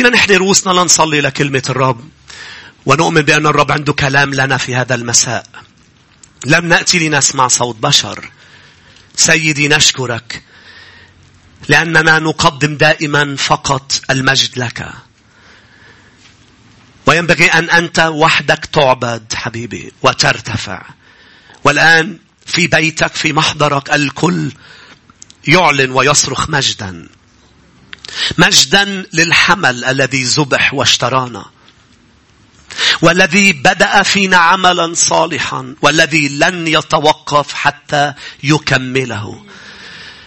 فينا نحن رؤوسنا لنصلي لكلمة الرب ونؤمن بأن الرب عنده كلام لنا في هذا المساء. لم نأتي لنسمع صوت بشر. سيدي نشكرك لأننا نقدم دائما فقط المجد لك. وينبغي أن أنت وحدك تعبد حبيبي وترتفع. والآن في بيتك في محضرك الكل يعلن ويصرخ مجدا. مجدا للحمل الذي ذبح واشترانا. والذي بدأ فينا عملا صالحا والذي لن يتوقف حتى يكمله.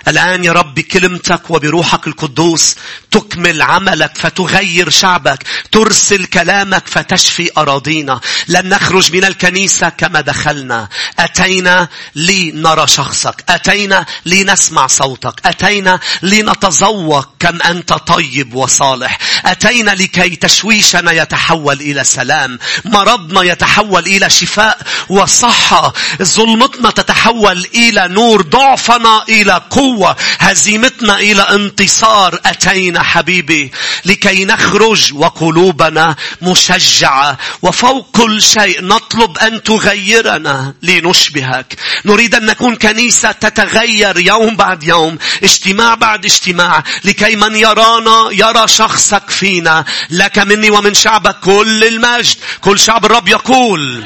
الآن يا رب بكلمتك وبروحك القدوس تكمل عملك فتغير شعبك ترسل كلامك فتشفي أراضينا. لن نخرج من الكنيسة كما دخلنا. أتينا لنرى شخصك أتينا لنسمع صوتك أتينا لنتذوق كم أنت طيب وصالح. أتينا لكي تشويشنا يتحول إلى سلام مرضنا يتحول إلى شفاء وصحة ظلمتنا تتحول إلى نور ضعفنا إلى قوة. قوة هزيمتنا إلى انتصار أتينا حبيبي لكي نخرج وقلوبنا مشجعة وفوق كل شيء نطلب أن تغيرنا لنشبهك. نريد أن نكون كنيسة تتغير يوم بعد يوم اجتماع بعد اجتماع لكي من يرانا يرى شخصك فينا. لك مني ومن شعبك كل المجد. كل شعب الرب يقول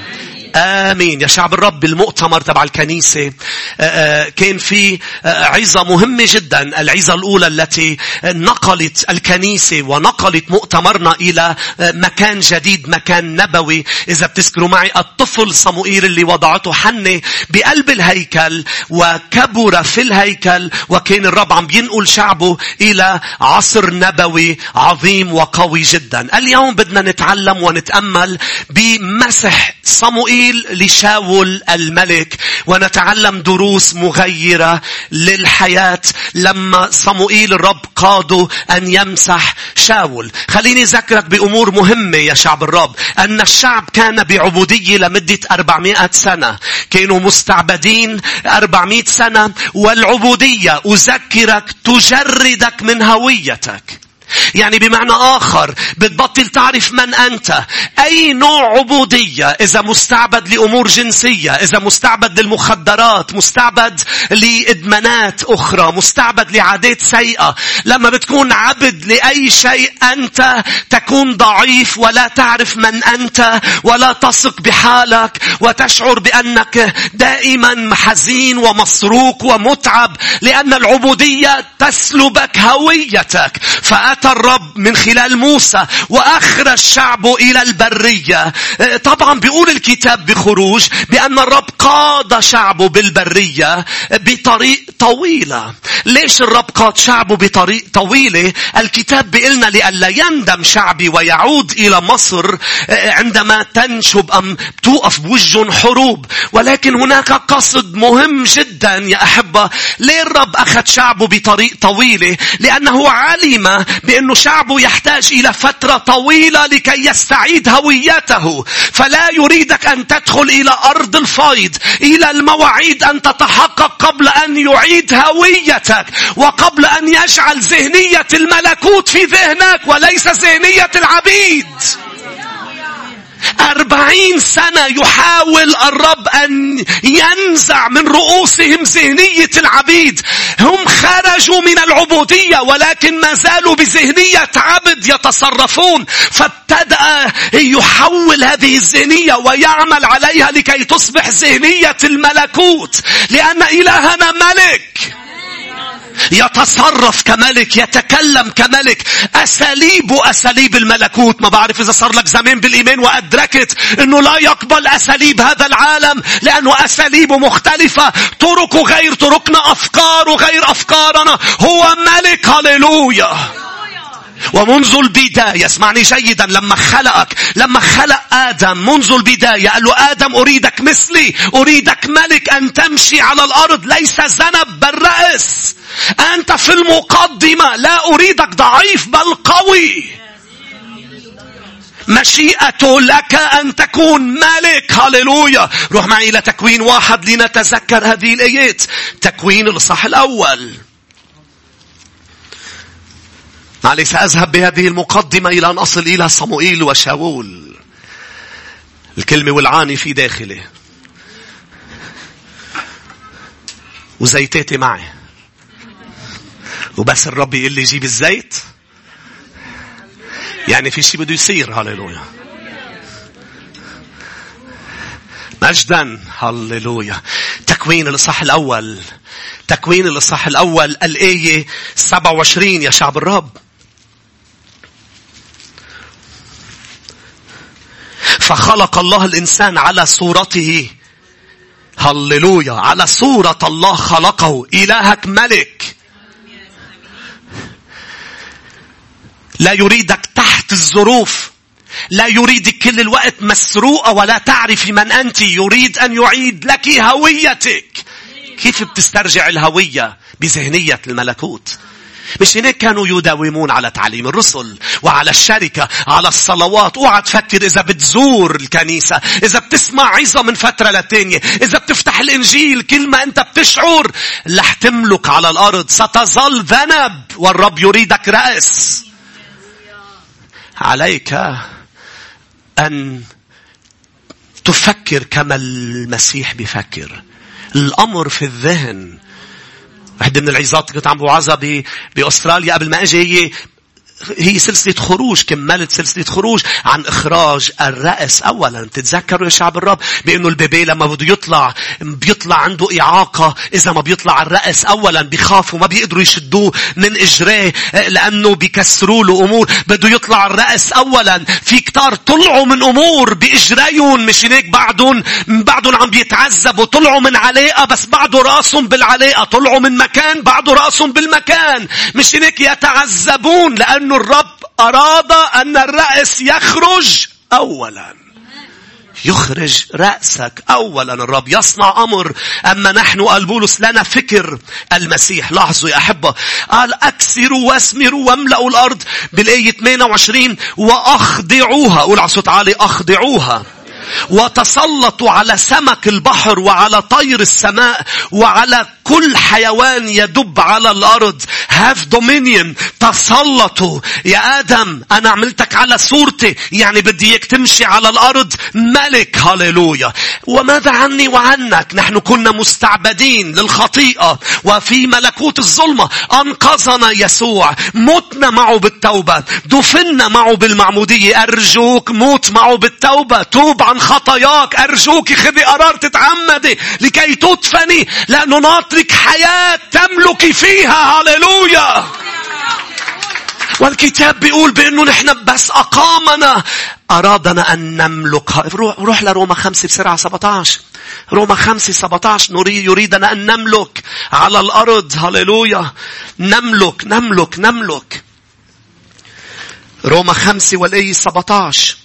آمين. يا شعب الرب المؤتمر تبع الكنيسة آه، آه، كان في آه، عظة مهمة جدا العظة الأولى التي نقلت الكنيسة ونقلت مؤتمرنا إلى مكان جديد مكان نبوي. إذا بتذكروا معي الطفل صموئيل اللي وضعته حنة بقلب الهيكل وكبر في الهيكل وكان الرب عم بينقل شعبه إلى عصر نبوي عظيم وقوي جدا. اليوم بدنا نتعلم ونتأمل بمسح صموئيل صموئيل لشاول الملك ونتعلم دروس مغيرة للحياة لما صموئيل الرب قاده أن يمسح شاول. خليني أذكرك بأمور مهمة يا شعب الرب. أن الشعب كان بعبودية لمدة 400 سنة. كانوا مستعبدين 400 سنة والعبودية أذكرك تجردك من هويتك. يعني بمعنى آخر بتبطل تعرف من أنت. أي نوع عبودية إذا مستعبد لأمور جنسية، إذا مستعبد للمخدرات، مستعبد لإدمانات أخرى، مستعبد لعادات سيئة. لما بتكون عبد لأي شيء أنت تكون ضعيف ولا تعرف من أنت ولا تثق بحالك وتشعر بأنك دائما حزين ومسروق ومتعب لأن العبودية تسلبك هويتك. فأتى الرب من خلال موسى وأخرج شعبه إلى البرية. طبعا بيقول الكتاب بخروج بأن الرب قاد شعبه بالبرية بطريق طويلة. ليش الرب قاد شعبه بطريق طويلة؟ الكتاب بيقولنا لألا يندم شعبي ويعود إلى مصر عندما تنشب أم توقف بوجه حروب. ولكن هناك قصد مهم جدا يا أحبة. ليه الرب أخذ شعبه بطريق طويلة؟ لأنه علم بأنه شعبه يحتاج إلى فترة طويلة لكي يستعيد هويته. فلا يريدك أن تدخل إلى أرض الفيض. إلى المواعيد أن تتحقق قبل أن يعيد هويتك. وقبل أن يجعل ذهنية الملكوت في ذهنك وليس ذهنية العبيد. أربعين سنة يحاول الرب أن ينزع من رؤوسهم ذهنية العبيد. هم خرجوا من العبودية ولكن ما زالوا بذهنية عبد يتصرفون. فابتدأ يحول هذه الذهنية ويعمل عليها لكي تصبح ذهنية الملكوت. لأن إلهنا ملك. يتصرف كملك يتكلم كملك. أساليبه أساليب الملكوت. ما بعرف إذا صار لك زمان بالإيمان وأدركت أنه لا يقبل أساليب هذا العالم لأنه أساليبه مختلفة. طرقه غير طرقنا أفكاره غير أفكارنا. هو ملك. هللويا. ومنذ البداية اسمعني جيدا لما خلقك لما خلق آدم منذ البداية قال له آدم أريدك مثلي أريدك ملك أن تمشي على الأرض ليس ذنب بل رأس. أنت في المقدمة لا أريدك ضعيف بل قوي. مشيئته لك أن تكون ملك. هللويا. روح معي إلى تكوين واحد لنتذكر هذه الآيات. تكوين الإصحاح الأول. معلي سأذهب بهذه المقدمة إلى أن أصل إلى صموئيل وشاول. الكلمة والعاني في داخلي وزيتاتي معي. وبس الرب يقول لي جيب الزيت. يعني في شيء بده يصير هاليلويا مجدا هللويا. تكوين الإصحاح الأول. تكوين الإصحاح الأول الآية 27 يا شعب الرب. فخلق الله الإنسان على صورته. هللويا. على صورة الله خلقه. إلهك ملك. لا يريدك تحت الظروف. لا يريدك كل الوقت مسروقة ولا تعرفي من أنت. يريد أن يعيد لك هويتك. كيف بتسترجع الهوية؟ بذهنية الملكوت. مش هناك كانوا يداومون على تعليم الرسل وعلى الشركة على الصلوات. اوعى تفكر إذا بتزور الكنيسة إذا بتسمع عظة من فترة للتانية إذا بتفتح الإنجيل كل ما أنت بتشعر. رح تملك على الأرض. ستظل ذنب والرب يريدك رأس. عليك أن تفكر كما المسيح بيفكر. الأمر في الذهن واحدة من العظات كنت عم بوعظها بأستراليا قبل ما أجي هي هي سلسلة خروج كملت سلسلة خروج عن إخراج الرأس أولا. تتذكروا يا شعب الرب بأنه البيبي لما بده يطلع بيطلع عنده إعاقة. إذا ما بيطلع الرأس أولا بيخافوا ما بيقدروا يشدوه من إجراه لأنه بيكسروا له أمور. بده يطلع الرأس أولا. في كتار طلعوا من أمور بإجريهم مش هيك؟ بعدهم بعدهم عم بيتعذبوا. طلعوا من علاقة بس بعده رأسهم بالعلاقة طلعوا من مكان بعده رأسهم بالمكان. مش هيك؟ يتعذبون لأنه لأن الرب أراد أن الرأس يخرج أولا. يخرج رأسك أولا. الرب يصنع أمر. أما نحن قال بولس لنا فكر المسيح. لاحظوا يا أحبة. قال أكسروا واسمروا واملأوا الأرض بالآية 28 وأخضعوها. قول على صوت عالي أخضعوها. وتسلطوا على سمك البحر وعلى طير السماء وعلى كل حيوان يدب على الأرض. Have dominion. تسلطوا. يا آدم أنا عملتك على صورتي. يعني بدي إياك تمشي على الأرض. ملك. هاليلويا وماذا عني وعنك؟ نحن كنا مستعبدين للخطيئة. وفي ملكوت الظلمة. أنقذنا يسوع. متنا معه بالتوبة. دفنا معه بالمعمودية. أرجوك موت معه بالتوبة. توب عن خطاياك. أرجوك خذي قرار تتعمدي. لكي تدفني. لأنه ناطرك حياة تملكي فيها. هاليلويا والكتاب بيقول بأنه نحن بس أقامنا. أرادنا أن نملك. روح, روح لروما خمسة بسرعة 17 روما خمسة 17 نريد يريدنا أن نملك. على الأرض. هللويا. نملك نملك نملك. روما خمسة والآية 17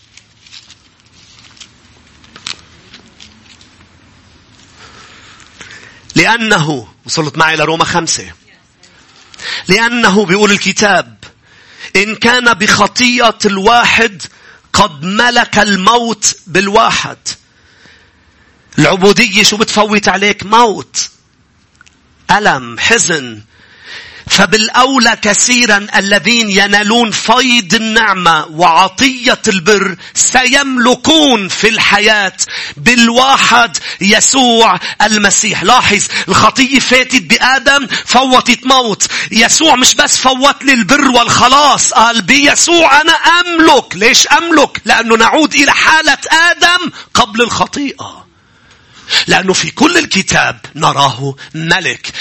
لأنه وصلت معي لروما خمسة. لأنه بيقول الكتاب إن كان بخطيئة الواحد قد ملك الموت بالواحد. العبودية شو بتفوت عليك؟ موت. ألم حزن. فبالأولى كثيرا الذين ينالون فيض النعمة وعطية البر سيملكون في الحياة بالواحد يسوع المسيح. لاحظ الخطية فاتت بآدم فوتت موت. يسوع مش بس فوت لي البر والخلاص. قال بيسوع أنا أملك. ليش أملك؟ لأنه نعود إلى حالة آدم قبل الخطيئة. لأنه في كل الكتاب نراه ملك.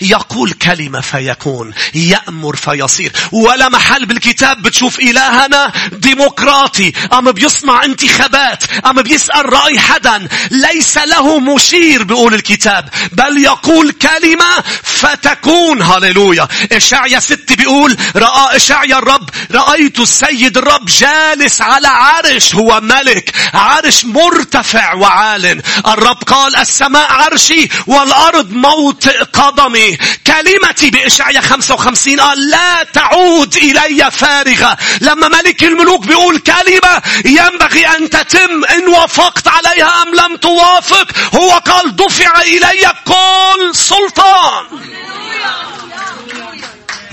يقول كلمة فيكون يأمر فيصير. ولا محل بالكتاب بتشوف إلهنا ديمقراطي. أم بيصنع انتخابات أم بيسأل رأي حدا. ليس له مشير بيقول الكتاب بل يقول كلمة فتكون. هللويا. إشعيا ست بيقول رأى إشعيا الرب رأيت السيد الرب جالس على عرش هو ملك. عرش مرتفع وعال. الرب قال السماء عرشي والأرض موت قدمي. كلمتي بإشعيا 55 قال لا تعود إلي فارغة. لما ملك الملوك بيقول كلمة ينبغي أن تتم إن وافقت عليها أم لم توافق. هو قال دفع إلي كل سلطان.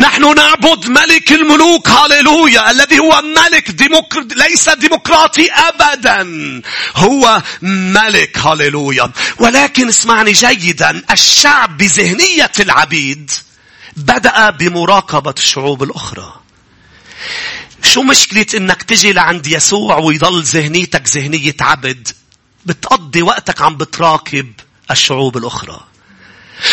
نحن نعبد ملك الملوك هاليلويا الذي هو ملك ديمقر... ليس ديمقراطي أبدا. هو ملك هاليلويا. ولكن اسمعني جيدا الشعب بذهنية العبيد بدأ بمراقبة الشعوب الأخرى. شو مشكلة إنك تجي لعند يسوع ويضل ذهنيتك ذهنية عبد؟ بتقضي وقتك عم بتراقب الشعوب الأخرى.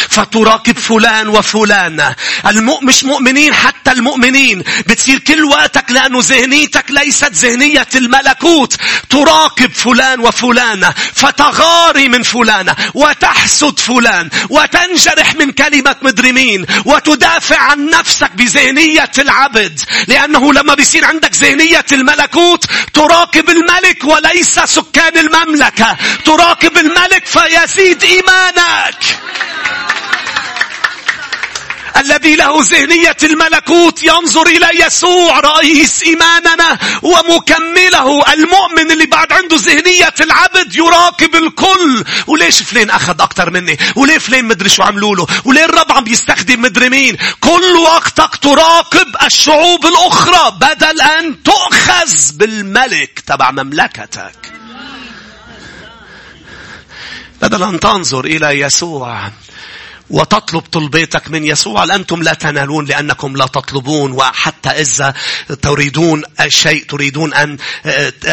فتراقب فلان وفلانة المؤ... مش مؤمنين حتى المؤمنين. بتصير كل وقتك لأنه ذهنيتك ليست ذهنية الملكوت. تراقب فلان وفلانة فتغاري من فلانة وتحسد فلان. وتنجرح من كلمة مدري مين. وتدافع عن نفسك بذهنية العبد. لأنه لما بيصير عندك ذهنية الملكوت تراقب الملك وليس سكان المملكة. تراقب الملك فيزيد إيمانك. الذي له ذهنية الملكوت ينظر إلى يسوع رئيس إيماننا ومكمله. المؤمن اللي بعد عنده ذهنية العبد يراقب الكل. وليش فلان أخذ أكثر مني؟ وليه فلان مدري شو عملوا له؟ وليه الرب عم بيستخدم مدري مين؟ كل وقتك تراقب الشعوب الأخرى بدل أن تؤخذ بالملك تبع مملكتك. بدل أن تنظر إلى يسوع. وتطلب طلبيتك من يسوع. أنتم لا تنالون لأنكم لا تطلبون وحتى إذا تريدون شيء تريدون أن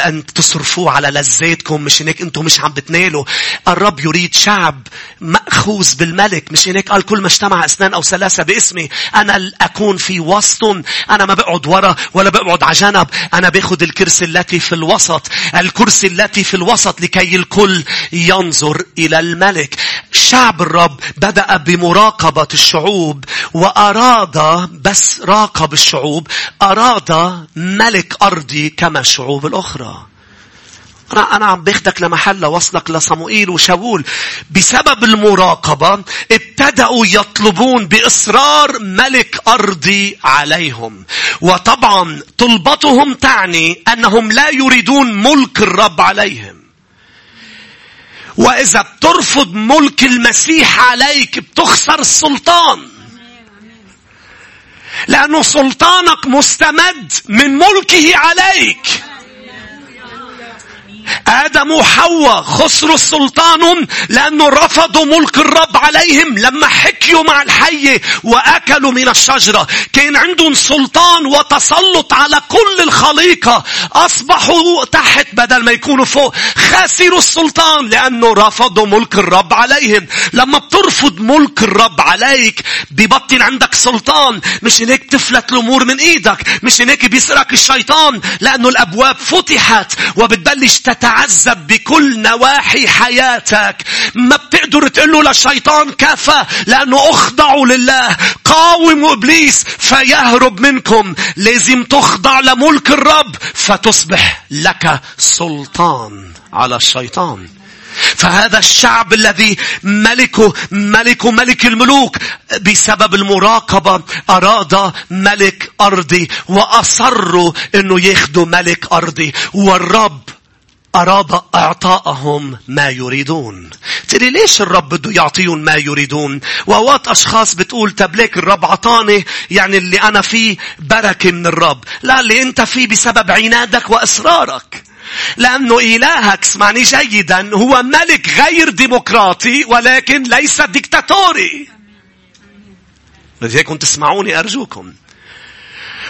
أن تصرفوه على لذاتكم مش هيك؟ أنتم مش عم بتنالوا. الرب يريد شعب مأخوذ بالملك. مش هيك؟ قال كل ما اجتمع اثنان أو ثلاثة باسمي أنا أكون في وسطهم. أنا ما بقعد ورا ولا بقعد على جنب. أنا باخذ الكرسي التي في الوسط. الكرسي التي في الوسط لكي الكل ينظر إلى الملك. شعب الرب بدأ بمراقبة الشعوب وأراد بس راقب الشعوب أراد ملك أرضي كما الشعوب الأخرى أنا, أنا عم باخدك لمحل وصلك لصموئيل وشاول. بسبب المراقبة ابتدأوا يطلبون بإصرار ملك أرضي عليهم. وطبعا طلبتهم تعني أنهم لا يريدون ملك الرب عليهم. وإذا بترفض ملك المسيح عليك بتخسر السلطان. لأنه سلطانك مستمد من ملكه عليك. آدم وحواء خسروا السلطان لأنه رفضوا ملك الرب عليهم لما حكيوا مع الحية وأكلوا من الشجرة. كان عندهم سلطان وتسلط على كل الخليقة. أصبحوا تحت بدل ما يكونوا فوق. خسروا السلطان لأنه رفضوا ملك الرب عليهم. لما بترفض ملك الرب عليك ببطل عندك سلطان مش هيك تفلت الأمور من إيدك مش هيك بيسرق الشيطان لأنه الأبواب فتحت وبتبلش تتعذب بكل نواحي حياتك. ما بتقدر تقول له للشيطان كفى لأنه اخضعوا لله. قاوموا إبليس فيهرب منكم. لازم تخضع لملك الرب فتصبح لك سلطان على الشيطان. فهذا الشعب الذي ملكه ملك ملك الملوك بسبب المراقبة أراد ملك أرضي وأصروا أنه ياخدوا ملك أرضي. والرب أراد إعطاءهم ما يريدون. تري ليش الرب بده يعطيهم ما يريدون؟ وأوقات أشخاص بتقول تبليك الرب عطاني يعني اللي أنا فيه بركة من الرب. لا اللي أنت فيه بسبب عنادك وإصرارك. لأنه إلهك اسمعني جيدا هو ملك غير ديمقراطي ولكن ليس ديكتاتوري. لذلك تسمعوني أرجوكم.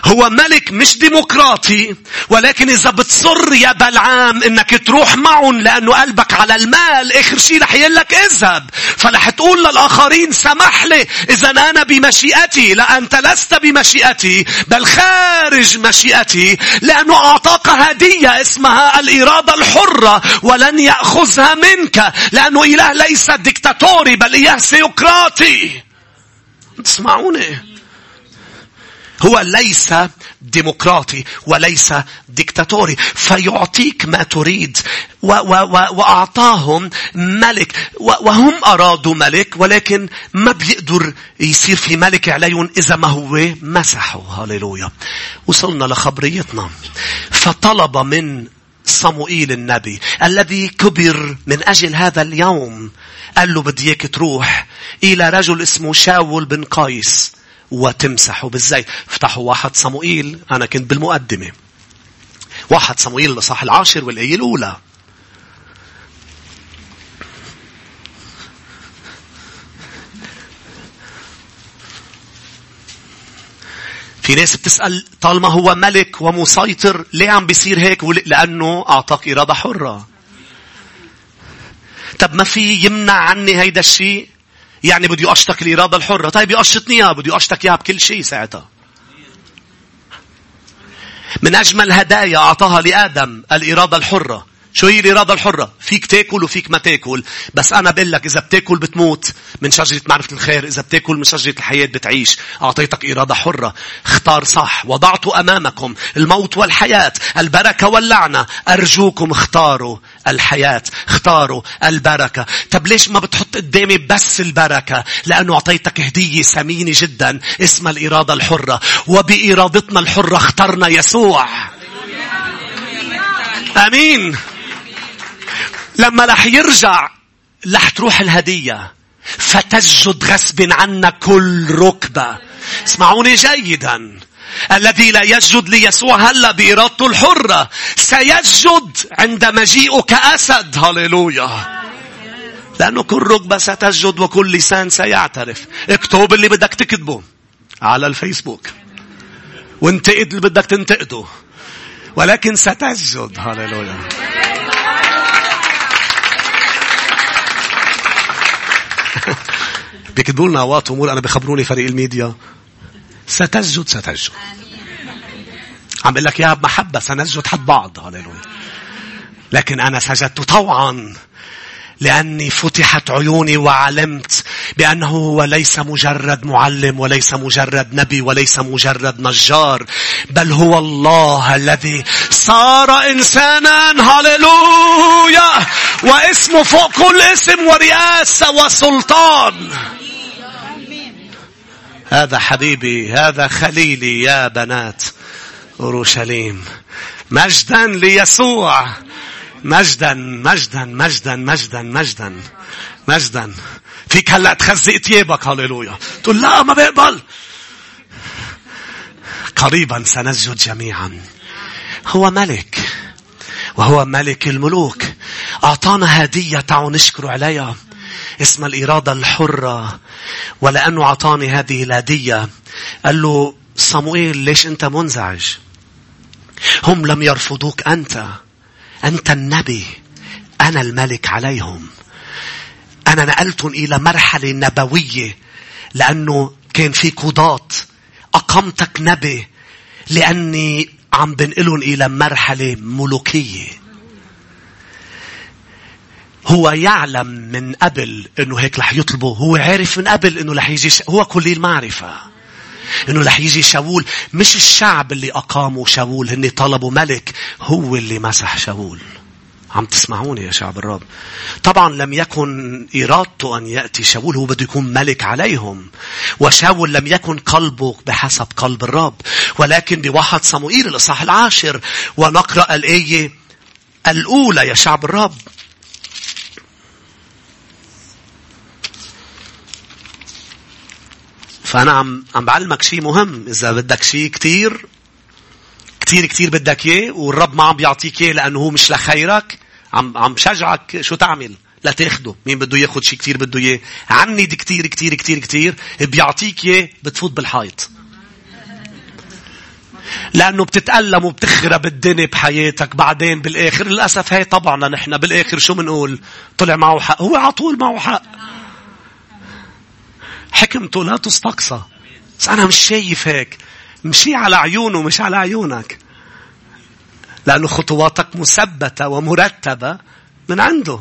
هو ملك مش ديمقراطي ولكن إذا بتصر يا بلعام إنك تروح معهم لأنه قلبك على المال آخر شيء رح يقلك اذهب. فلح تقول للآخرين سمح لي إذا أنا بمشيئتي لا أنت لست بمشيئتي بل خارج مشيئتي لأنه أعطاك هدية اسمها الإرادة الحرة ولن يأخذها منك لأنه إله ليس ديكتاتوري بل إله سيقراطي. تسمعوني؟ هو ليس ديمقراطي وليس ديكتاتوري فيعطيك ما تريد و و و وأعطاهم ملك وهم أرادوا ملك ولكن ما بيقدر يصير في ملك عليهم إذا ما هو مسحوا هاليلويا وصلنا لخبريتنا. فطلب من صموئيل النبي الذي كبر من أجل هذا اليوم قال له بدي إياك تروح إلى رجل اسمه شاول بن قيس. وتمسحوا بالزيت. افتحوا واحد صموئيل. أنا كنت بالمقدمة. واحد صموئيل الإصحاح العاشر والآية الأولى. في ناس بتسأل طالما هو ملك ومسيطر ليه عم بيصير هيك؟ لأنه أعطاك إرادة حرة. طب ما في يمنع عني هيدا الشيء؟ يعني بده يقشطك الإرادة الحرة. طيب يقشطني إياها بده يقشطك إياها بكل شيء ساعتها. من أجمل هدايا أعطاها لآدم الإرادة الحرة. شو هي الإرادة الحرة؟ فيك تاكل وفيك ما تاكل. بس أنا بقول لك إذا بتاكل بتموت من شجرة معرفة الخير. إذا بتاكل من شجرة الحياة بتعيش. أعطيتك إرادة حرة. اختار صح. وضعت أمامكم الموت والحياة. البركة واللعنة. أرجوكم اختاروا الحياة. اختاروا البركة. طب ليش ما بتحط قدامي بس البركة؟ لأنه أعطيتك هدية ثمينة جدا اسمها الإرادة الحرة. وبإرادتنا الحرة اخترنا يسوع. آمين لما رح يرجع رح تروح الهدية. فتسجد غصب عنك كل ركبة. اسمعوني جيدا. الذي لا يسجد ليسوع هلا بإرادته الحرة. سيسجد عند مجيئه كأسد هللويا. لأنه كل ركبة ستسجد وكل لسان سيعترف. اكتب اللي بدك تكتبه على الفيسبوك. وانتقد اللي بدك تنتقده. ولكن ستسجد هللويا. بيكتبوا لنا أوقات أمور أنا بخبروني فريق الميديا. ستسجد ستسجد. عم بقول لك اياها بمحبه سنسجد حد بعض. هللويا. لكن أنا سجدت طوعا. لأني فتحت عيوني وعلمت بأنه هو ليس مجرد معلم وليس مجرد نبي وليس مجرد نجار بل هو الله الذي صار إنسانا. هللويا! واسمه فوق كل اسم ورئاسة وسلطان. هذا حبيبي هذا خليلي يا بنات أورشليم. مجدا ليسوع. مجدا مجدا مجدا مجدا مجدا مجدا. فيك هلا تخزق ثيابك هللويا. تقول لا ما بقبل قريبا سنسجد جميعا. هو ملك وهو ملك الملوك. أعطانا هدية تعالوا نشكر عليها. اسمها الإرادة الحرة. ولأنه أعطاني هذه الهدية. قال له صموئيل ليش أنت منزعج؟ هم لم يرفضوك أنت. أنت النبي أنا الملك عليهم. أنا نقلتهم إلى مرحلة نبوية لأنه كان في قضاة. أقمتك نبي لأني عم بنقلهم إلى مرحلة ملوكية. هو يعلم من قبل إنه هيك رح يطلبه هو عارف من قبل إنه رح يجي. هو كل المعرفة. إنه رح يجي شاول مش الشعب اللي اقاموا شاول هن طلبوا ملك هو اللي مسح شاول عم تسمعوني يا شعب الرب؟ طبعا لم يكن إرادته أن يأتي شاول هو بده يكون ملك عليهم. وشاول لم يكن قلبه بحسب قلب الرب. ولكن بواحد صموئيل الإصحاح العاشر ونقرأ الآية الأولى يا شعب الرب. فأنا عم عم بعلمك شيء مهم. إذا بدك شيء كتير كتير كتير بدك إياه والرب ما عم بيعطيك إياه لأنه هو مش لخيرك عم عم شجعك شو تعمل لا تاخده مين بده ياخد شيء كتير بده إياه. عند كتير كتير كتير كتير بيعطيك إياه بتفوت بالحيط لأنه بتتألم وبتخرب الدنيا بحياتك بعدين بالآخر. للأسف هي طبعنا نحن بالآخر شو بنقول طلع معه حق. هو على طول معه حق. حكمته لا تستقصى. بس أنا مش شايف هيك. مشي على عيونه مش على عيونك. لأن خطواتك مثبتة ومرتبة من عنده.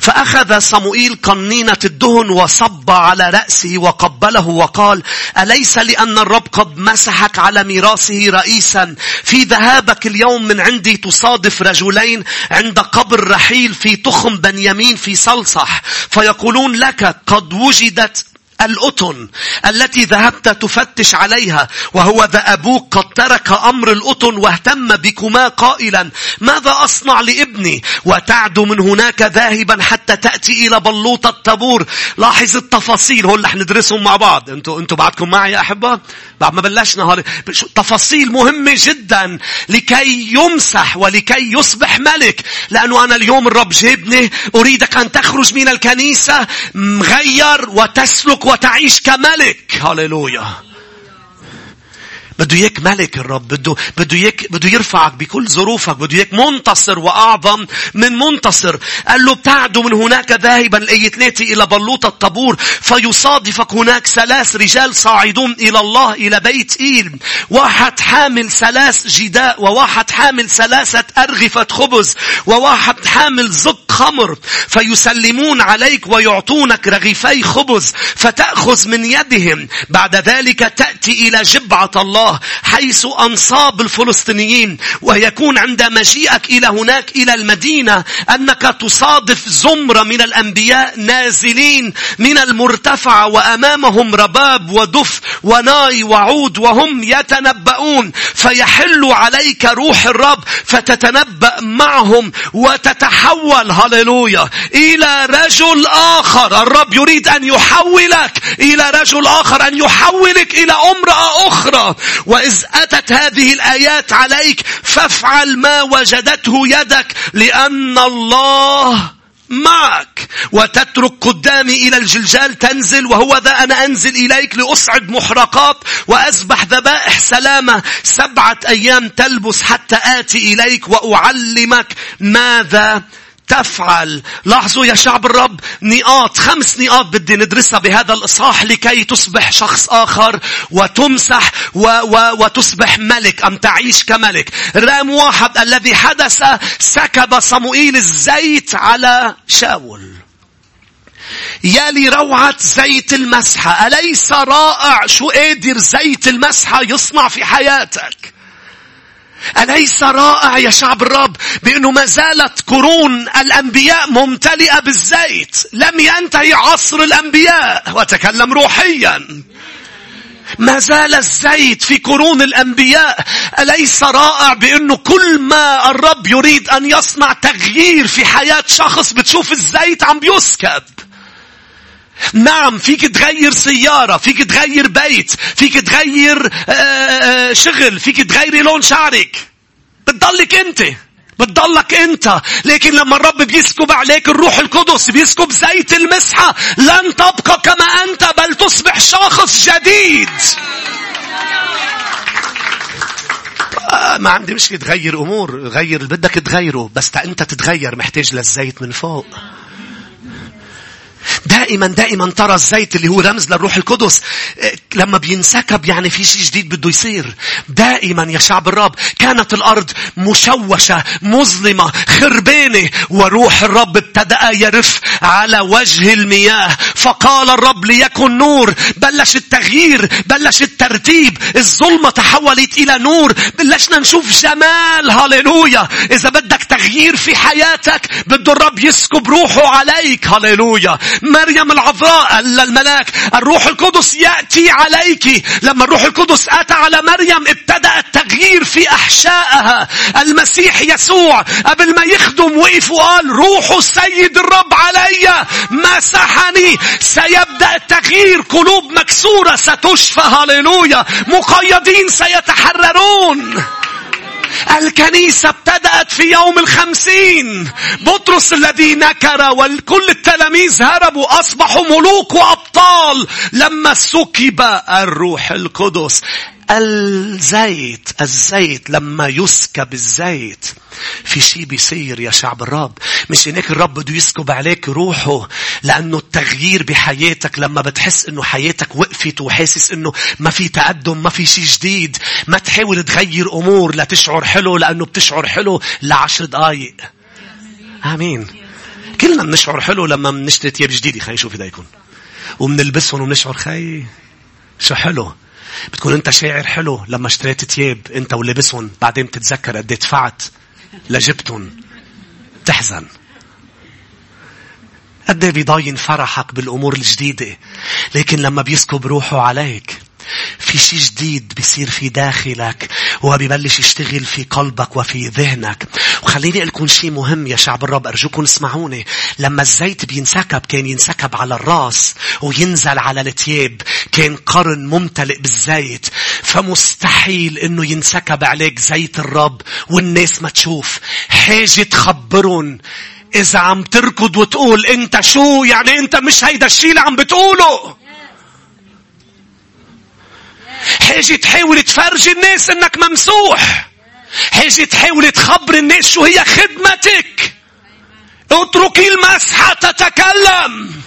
فأخذ صموئيل قنينة الدهن وصب على رأسه وقبله وقال أليس لأن الرب قد مسحك على ميراثه رئيسا؟ في ذهابك اليوم من عندي تصادف رجلين عند قبر رحيل في تخم بنيامين في صلصح. فيقولون لك قد وجدت الأطن التي ذهبت تفتش عليها وهو ذا أبوك قد ترك أمر الأطن واهتم بكما قائلا ماذا أصنع لابني؟ وتعدو من هناك ذاهبا حتى تأتي إلى بلوط الطابور. لاحظ التفاصيل هو اللي حندرسهم مع بعض. أنتوا أنتوا بعدكم معي يا أحبة؟ بعد ما بلشنا هاري تفاصيل مهمة جدا. لكي يمسح ولكي يصبح ملك. لأنه أنا اليوم الرب جابني أريدك أن تخرج من الكنيسة مغير وتسلك وتعيش كملك. هاليلويا بده اياك ملك الرب بده بده اياك بده يرفعك بكل ظروفك بده اياك منتصر وأعظم من منتصر. قال له ابتعدوا من هناك ذاهبا 3 إلى بلوط الطابور فيصادفك هناك ثلاث رجال صاعدون إلى الله إلى بيت إيل. واحد حامل ثلاث جداء وواحد حامل ثلاثة أرغفة خبز وواحد حامل زق خمر. فيسلمون عليك ويعطونك رغيفي خبز فتأخذ من يدهم. بعد ذلك تأتي إلى جبعة الله الله حيث أنصاب الفلسطينيين ويكون عند مجيئك إلى هناك إلى المدينة أنك تصادف زمرة من الأنبياء نازلين من المرتفع وأمامهم رباب ودف وناي وعود وهم يتنبؤون. فيحل عليك روح الرب فتتنبأ معهم وتتحول. هللويا! إلى رجل آخر. الرب يريد أن يحولك إلى رجل آخر أن يحولك إلى أمرأة أخرى. وإذ أتت هذه الآيات عليك فافعل ما وجدته يدك لأن الله معك وتترك قدامي إلى الجلجال تنزل وهو ذا أنا أنزل إليك لأصعد محرقات وأذبح ذبائح سلامة سبعة أيام تلبس حتى آتي إليك وأعلمك ماذا تفعل. لاحظوا يا شعب الرب نقاط خمس نقاط بدي ندرسها بهذا الإصحاح لكي تصبح شخص آخر وتمسح و و وتصبح ملك أم تعيش كملك. رام واحد الذي حدث سكب صموئيل الزيت على شاول. يالي روعة زيت المسحة. أليس رائع شو قادر زيت المسحة يصنع في حياتك؟ أليس رائع يا شعب الرب بأنه ما زالت قرون الأنبياء ممتلئة بالزيت؟ لم ينتهي عصر الأنبياء. وتكلم روحيا. ما زال الزيت في قرون الأنبياء. أليس رائع بأنه كل ما الرب يريد أن يصنع تغيير في حياة شخص بتشوف الزيت عم بيسكب؟ نعم فيك تغير سيارة فيك تغير بيت فيك تغير آه، آه، شغل فيك تغيري لون شعرك. بتضلك انت بتضلك انت. لكن لما الرب بيسكب عليك الروح القدس بيسكب زيت المسحة لن تبقى كما انت بل تصبح شخص جديد. آه، ما عندي مشكلة تغير أمور غير اللي بدك تغيره بس أنت تتغير محتاج للزيت من فوق. دائما دائما ترى الزيت اللي هو رمز للروح القدس إيه، لما بينسكب يعني في شيء جديد بده يصير. دائما يا شعب الرب كانت الأرض مشوشة مظلمة خربانة وروح الرب ابتدأ يرف على وجه المياه. فقال الرب ليكن نور بلش التغيير بلش الترتيب الظلمة تحولت إلى نور بلشنا نشوف جمال. هاليلويا إذا بدك تغيير في حياتك بده الرب يسكب روحه عليك. هاليلويا مريم العذراء قال للملاك الروح القدس يأتي عليك. لما الروح القدس أتى على مريم ابتدأ التغيير في أحشائها. المسيح يسوع قبل ما يخدم وقف وقال روح السيد الرب علي مسحني. سيبدأ التغيير قلوب مكسورة ستشفى. هاليلويا مقيدين سيتحررون. الكنيسة ابتدأت في يوم الخمسين. بطرس الذي نكر وكل التلاميذ هربوا أصبحوا ملوك وأبطال. لما سكب الروح القدس الزيت الزيت لما يسكب الزيت في شيء بيصير يا شعب الرب. مش هيك الرب بده يسكب عليك روحه لأنه التغيير بحياتك لما بتحس إنه حياتك وقفت وحاسس إنه ما في تقدم ما في شيء جديد ما تحاول تغير أمور لتشعر حلو لأنه بتشعر حلو لعشر دقايق. آمين. كلنا بنشعر حلو لما بنشتري ثياب جديدة. خلينا نشوف إذا يكون. وبنلبسهم وبنشعر خي شو حلو. بتكون انت شاعر حلو لما اشتريت تياب انت ولبسهم بعدين بتتذكر قد دفعت لجبتهم. تحزن. قد بيضاين فرحك بالأمور الجديدة لكن لما بيسكب روحه عليك في شيء جديد بيصير في داخلك وبيبلش يشتغل في قلبك وفي ذهنك. وخليني أقول لكم شيء مهم يا شعب الرب أرجوكم اسمعوني. لما الزيت بينسكب كان ينسكب على الراس وينزل على الثياب كان قرن ممتلئ بالزيت. فمستحيل إنه ينسكب عليك زيت الرب والناس ما تشوف. حاجة تخبرهم. إذا عم تركض وتقول أنت شو؟ يعني أنت مش هيدا الشيء اللي عم بتقوله. حاجة تحاول تفرجي الناس إنك ممسوح. حاجة تحاول تخبر الناس شو هي خدمتك. اتركي المسحة تتكلم.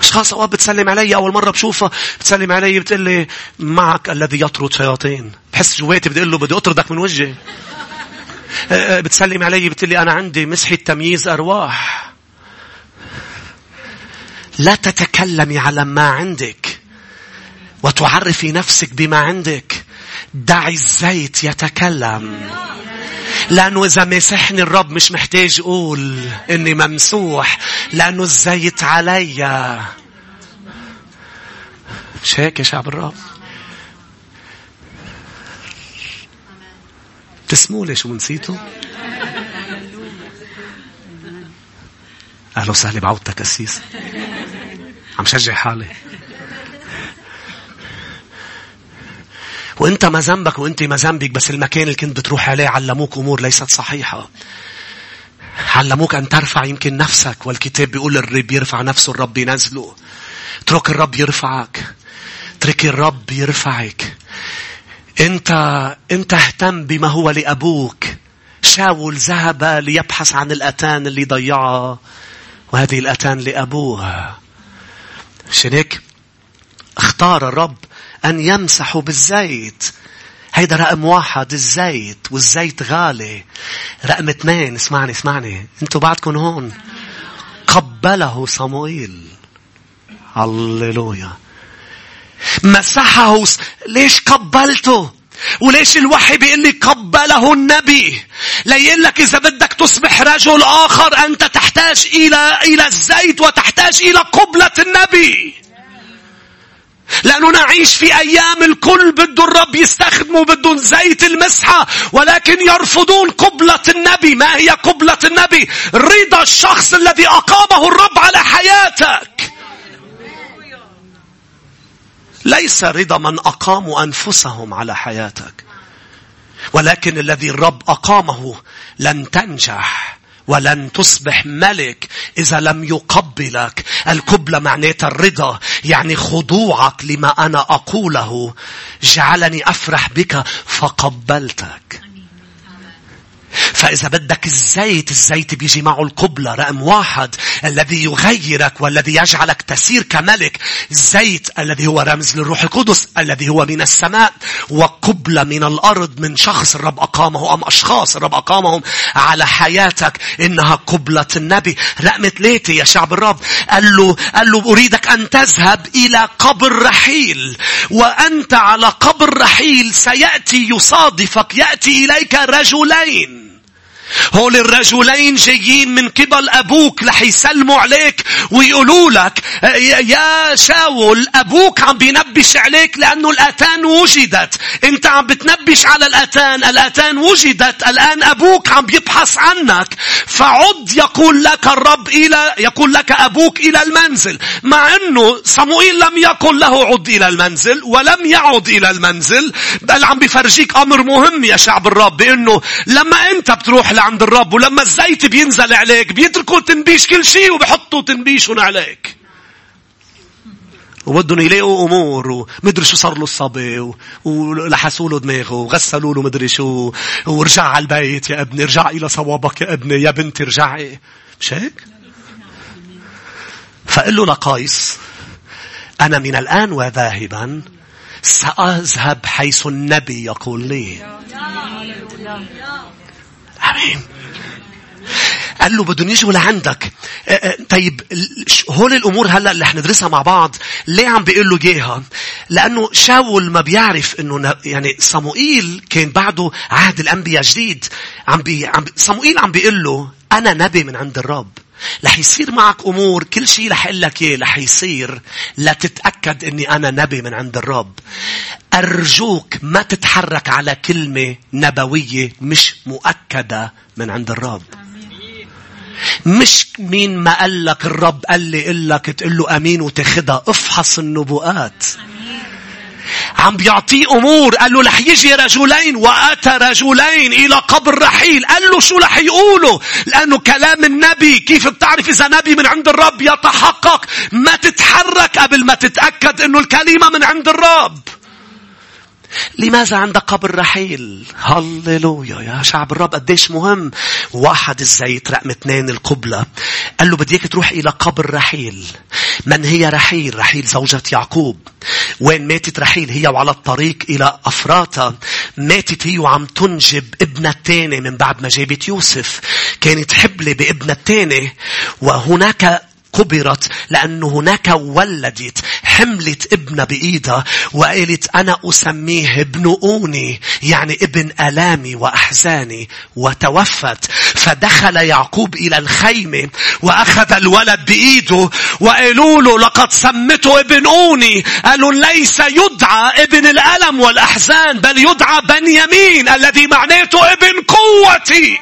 اشخاص أوقات بتسلم علي أول مرة بشوفها بتسلم علي بتقول لي معك الذي يطرد شياطين بحس جواتي بدي أقول له بدي أطردك من وجهي أه، أه، بتسلم علي بتقول لي أنا عندي مسحة تمييز أرواح لا تتكلمي على ما عندك وتعرفي نفسك بما عندك. دعي الزيت يتكلم. لأنه إذا مسحني الرب مش محتاج أقول إني ممسوح لأنه الزيت علي. مش هيك يا شعب الرب؟ تسموا لي شو نسيتوا أهلا وسهلا بعودتك أسيس. عم شجع حالي. وانت ما ذنبك وانت ما ذنبك بس المكان اللي كنت بتروح عليه علموك أمور ليست صحيحة. علموك أن ترفع يمكن نفسك والكتاب بيقول الرب يرفع نفسه الرب ينزله. اترك الرب يرفعك. اترك الرب يرفعك. انت انت اهتم بما هو لأبوك. شاول ذهب ليبحث عن الأتان اللي ضيعها وهذه الأتان لأبوه. عشان هيك اختار الرب أن يمسحوا بالزيت. هيدا رقم واحد الزيت والزيت غالي. رقم اثنين اسمعني اسمعني. أنتوا بعدكم هون. قبله صموئيل. هللويا. مسحه ليش قبلته؟ وليش الوحي بيقول لي قبله النبي ليقول لك إذا بدك تصبح رجل آخر أنت تحتاج إلى إلى الزيت وتحتاج إلى قبلة النبي لأنه نعيش في أيام الكل بده الرب يستخدمه بدون زيت المسحة ولكن يرفضون قبلة النبي. ما هي قبلة النبي؟ رضا الشخص الذي أقامه الرب على حياتك. ليس رضا من أقاموا أنفسهم على حياتك ولكن الذي الرب أقامه لن تنجح. ولن تصبح ملك إذا لم يقبلك. القبلة معناتها الرضا. يعني خضوعك لما أنا أقوله جعلني أفرح بك فقبلتك. فإذا بدك الزيت الزيت بيجي معه القبلة رقم واحد الذي يغيرك والذي يجعلك تسير كملك. الزيت الذي هو رمز للروح القدس الذي هو من السماء وقبلة من الأرض من شخص الرب أقامه أم أشخاص الرب أقامهم على حياتك. إنها قبلة النبي. رقم ثلاثة يا شعب الرب. قال له قال له أريدك أن تذهب إلى قبر رحيل. وأنت على قبر رحيل سيأتي يصادفك يأتي إليك رجلين. هول الرجلين جايين من قبل أبوك رح يسلموا عليك ويقولوا لك يا شاول أبوك عم بينبش عليك لأنه الأتان وجدت. أنت عم بتنبش على الأتان. الأتان وجدت. الآن أبوك عم بيبحث عنك. فعد يقول لك الرب إلى يقول لك أبوك إلى المنزل. مع أنه صموئيل لم يقل له عد إلى المنزل ولم يعد إلى المنزل. بل عم بفرجيك أمر مهم يا شعب الرب بأنه لما أنت بتروح لعند الرب ولما الزيت بينزل عليك بيتركوا تنبيش كل شيء وبيحطوا تنبيشهم عليك. وبدهم يلاقوا أمور ومدري شو صار له الصبي ولحسوا له دماغه وغسلوا له مدري شو ورجع على البيت يا ابني ارجع إلى صوابك يا ابني يا بنتي ارجعي مش هيك؟ فقل له لقايس أنا من الآن وذاهبا سأذهب حيث النبي يقول لي. آمين. قال له بدهم يجوا لعندك. طيب هول الأمور هلا اللي حندرسها مع بعض ليه عم بيقول له اياها؟ لأنه شاول ما بيعرف إنه يعني صموئيل كان بعده عهد الأنبياء جديد. عم بي عم صموئيل عم بيقول له أنا نبي من عند الرب رح يصير معك أمور كل شيء رح أقول لك إيه رح يصير. لتتأكد أني أنا نبي من عند الرب. أرجوك ما تتحرك على كلمة نبوية مش مؤكدة من عند الرب. مش مين ما قال لك الرب قال لي قل لك تقول له أمين وتاخدها. افحص النبوءات. عم بيعطيه أمور. قال له رح يجي رجلين. وأتى رجلين إلى قبر رحيل. قال له شو رح يقولوا؟ لأنه كلام النبي. كيف بتعرف إذا نبي من عند الرب يتحقق؟ ما تتحرك قبل ما تتأكد أنه الكلمة من عند الرب. لماذا عند قبر رحيل؟ هللويا يا شعب الرب قديش مهم. واحد الزيت رقم اثنين القبلة. قال له بدي إياك تروح إلى قبر رحيل. من هي رحيل؟ رحيل زوجة يعقوب. وين ماتت رحيل؟ هي وعلى الطريق إلى أفراطة. ماتت هي وعم تنجب ابنها الثاني من بعد ما جابت يوسف. كانت حبلة بابنها الثاني. وهناك كبرت لأنه هناك ولدت حملت ابنها بإيدها وقالت أنا أسميه ابن أوني يعني ابن ألامي وأحزاني وتوفت. فدخل يعقوب إلى الخيمة وأخذ الولد بإيده وقالوا له لقد سمته ابن أوني. قالوا ليس يدعى ابن الألم والأحزان بل يدعى بنيامين الذي معناته ابن قوتي.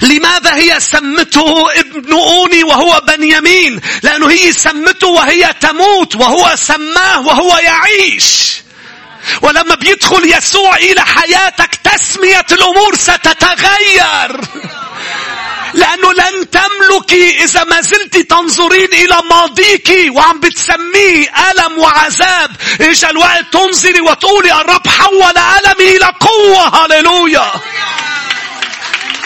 لماذا هي سمته ابن أوني وهو بنيامين؟ لأنه هي سمته وهي تموت وهو سماه وهو يعيش. ولما بيدخل يسوع إلى حياتك تسمية الأمور ستتغير. لأنه لن تملكي إذا ما زلت تنظرين إلى ماضيك وعم بتسميه ألم وعذاب. إجا الوقت تنزلي وتقولي الرب حول ألمي إلى قوة. هللويا.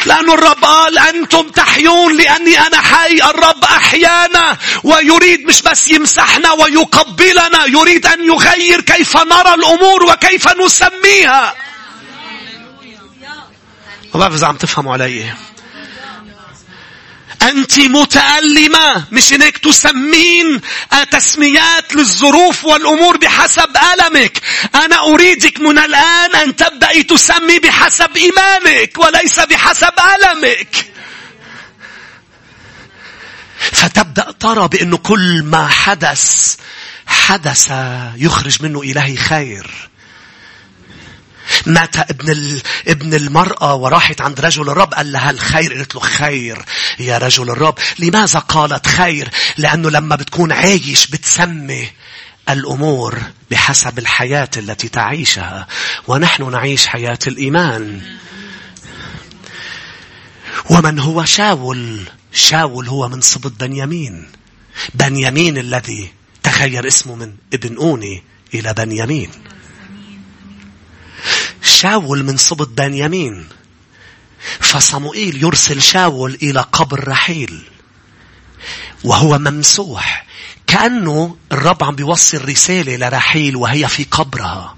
لأن الرب قال أنتم تحيون لأني أنا حي الرب أحيانا ويريد مش بس يمسحنا ويقبلنا يريد أن يغير كيف نرى الأمور وكيف نسميها. ما بعرف إذا عم تفهموا علي أنت متألمة. مش إنك تسمين تسميات للظروف والأمور بحسب ألمك. أنا أريدك من الآن أن تبدأي تسمي بحسب إيمانك وليس بحسب ألمك. فتبدأ ترى بأنه كل ما حدث حدث يخرج منه إلهي خير. مات ابن. ابن المرأة وراحت عند رجل الرب قال لها الخير قالت له خير. يا رجل الرب لماذا قالت خير؟ لأنه لما بتكون عايش بتسمي الأمور بحسب الحياة التي تعيشها. ونحن نعيش حياة الإيمان. ومن هو شاول؟ شاول هو من سبط بنيامين. بنيامين الذي تغير اسمه من ابن أوني إلى بنيامين. شاول من سبط بنيامين. فصموئيل يرسل شاول إلى قبر رحيل. وهو ممسوح كأنه الرب عم بيوصل رسالة لرحيل وهي في قبرها.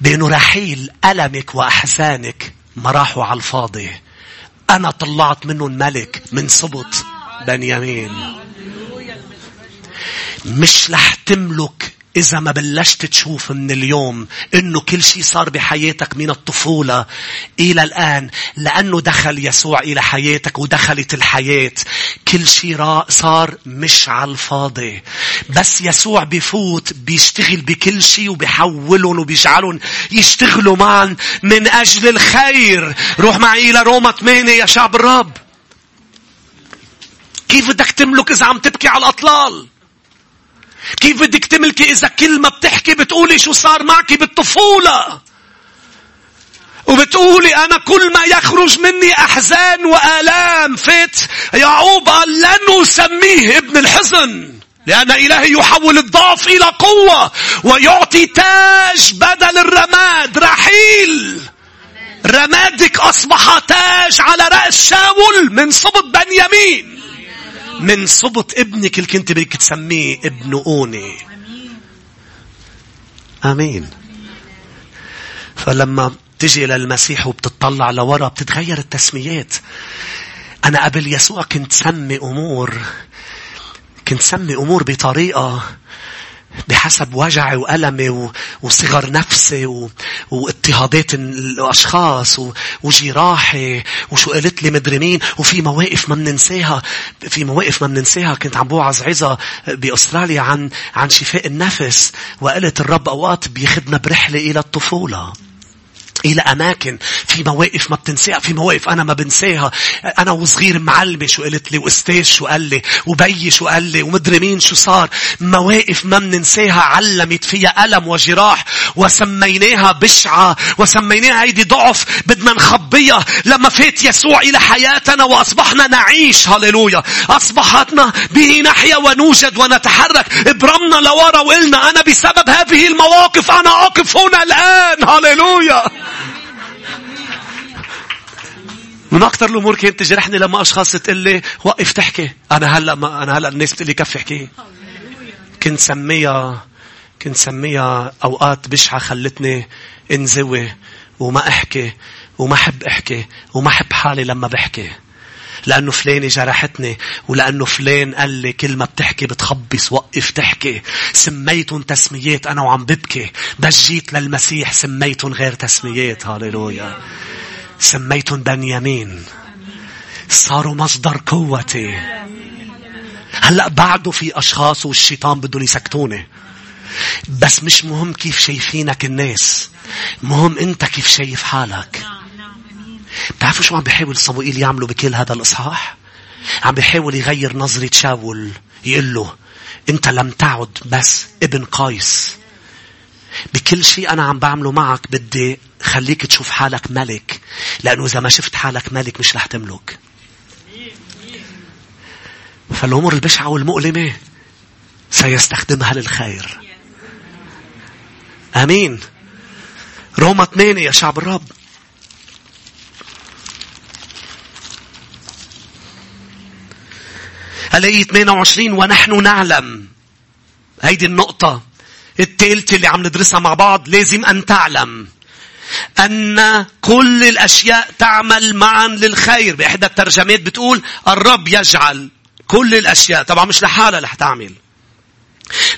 بأنه رحيل ألمك وأحزانك ما راحوا على الفاضي. أنا طلعت منه الملك من سبط بنيامين. مش رح تملك إذا ما بلشت تشوف من اليوم إنه كل شيء صار بحياتك من الطفولة إلى الآن لأنه دخل يسوع إلى حياتك ودخلت الحياة. كل شيء صار مش على الفاضي. بس يسوع بفوت بيشتغل بكل شيء وبيحولهم وبيجعلهم يشتغلوا معا من أجل الخير. روح معي إلى روما 8 يا شعب الرب. كيف بدك تملك إذا عم تبكي على الأطلال؟ كيف بدك تملكي إذا كل ما بتحكي بتقولي شو صار معك بالطفولة؟ وبتقولي أنا كل ما يخرج مني أحزان وآلام فات يعقوب قال لن أسميه ابن الحزن لأن إلهي يحول الضعف إلى قوة ويعطي تاج بدل الرماد رحيل. رمادك أصبح تاج على رأس شاول من صبط بنيامين. من صبت ابنك اللي كنت بدك تسميه ابن أوني. آمين. فلما تجي للمسيح وبتطلع لورا بتتغير التسميات. أنا قبل يسوع كنت سمي أمور. كنت سمي أمور بطريقة بحسب وجعي وألمي وصغر نفسي واضطهادات الأشخاص وجراحي وشو قالت لي مدري مين. وفي مواقف ما بننساها في مواقف ما بننساها كنت عم بوعظ عظة بأستراليا عن عن شفاء النفس. وقالت الرب أوقات بياخدنا برحلة إلى الطفولة. إلى أماكن في مواقف ما بتنساها في مواقف أنا ما بنساها. أنا وصغير معلمة شو قالت لي وأستاذ شو قال لي وبي شو قال لي ومدري مين شو صار. مواقف ما بننساها علمت فيها ألم وجراح وسميناها بشعة وسميناها هيدي ضعف بدنا نخبيها لما فات يسوع إلى حياتنا وأصبحنا نعيش. هللويا. أصبحتنا به نحيا ونوجد ونتحرك. برمنا لورا وقلنا أنا بسبب هذه المواقف أنا أقف هنا الآن. هللويا. من أكثر الأمور كانت تجرحني لما أشخاص تقول لي وقف تحكي. أنا هلأ ما أنا هلأ الناس بتقول لي كفي احكي. كنت سميها كنت سميها أوقات بشعة خلتني انزوي وما أحكي وما أحب أحكي وما أحب حالي لما بحكي. لأنه فلانة جرحتني ولأنه فلان قال لي كلمة بتحكي بتخبص وقف تحكي سميتهم تسميات أنا وعم ببكي بس جيت للمسيح سميتهم غير تسميات هاليلويا سميتهم بنيامين. صاروا مصدر قوتي. هلأ بعده في أشخاص والشيطان بدهم يسكتوني. بس مش مهم كيف شايفينك الناس. مهم انت كيف شايف حالك. بتعرفوا شو عم بيحاول صموئيل يعمله بكل هذا الإصحاح؟ عم بيحاول يغير نظرة شاول يقول له أنت لم تعد بس ابن قيس. بكل شيء أنا عم بعمله معك بدي خليك تشوف حالك ملك. لأنه إذا ما شفت حالك ملك مش رح تملك. فالأمور البشعة والمؤلمة سيستخدمها للخير. أمين. روما 8 يا شعب الرب. الآية 28 ونحن نعلم. هيدي النقطة. التالتة اللي عم ندرسها مع بعض لازم أن تعلم أن كل الأشياء تعمل معا للخير. بإحدى الترجمات بتقول الرب يجعل كل الأشياء. طبعا مش لحالها رح تعمل.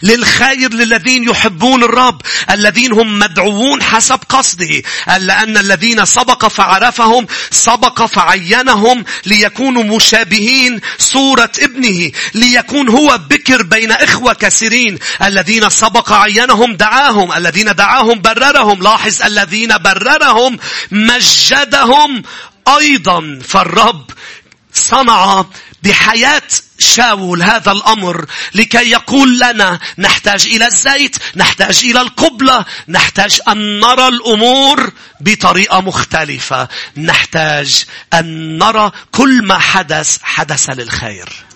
للخير للذين يحبون الرب الذين هم مدعوون حسب قصده. لأن الذين سبق فعرفهم سبق فعينهم ليكونوا مشابهين صورة ابنه ليكون هو بكر بين إخوة كثيرين. الذين سبق عينهم دعاهم الذين دعاهم بررهم. لاحظ الذين بررهم مجدهم أيضا. فالرب صنع بحياة شاول هذا الأمر لكي يقول لنا نحتاج إلى الزيت نحتاج إلى القبلة نحتاج أن نرى الأمور بطريقة مختلفة. نحتاج أن نرى كل ما حدث حدث للخير.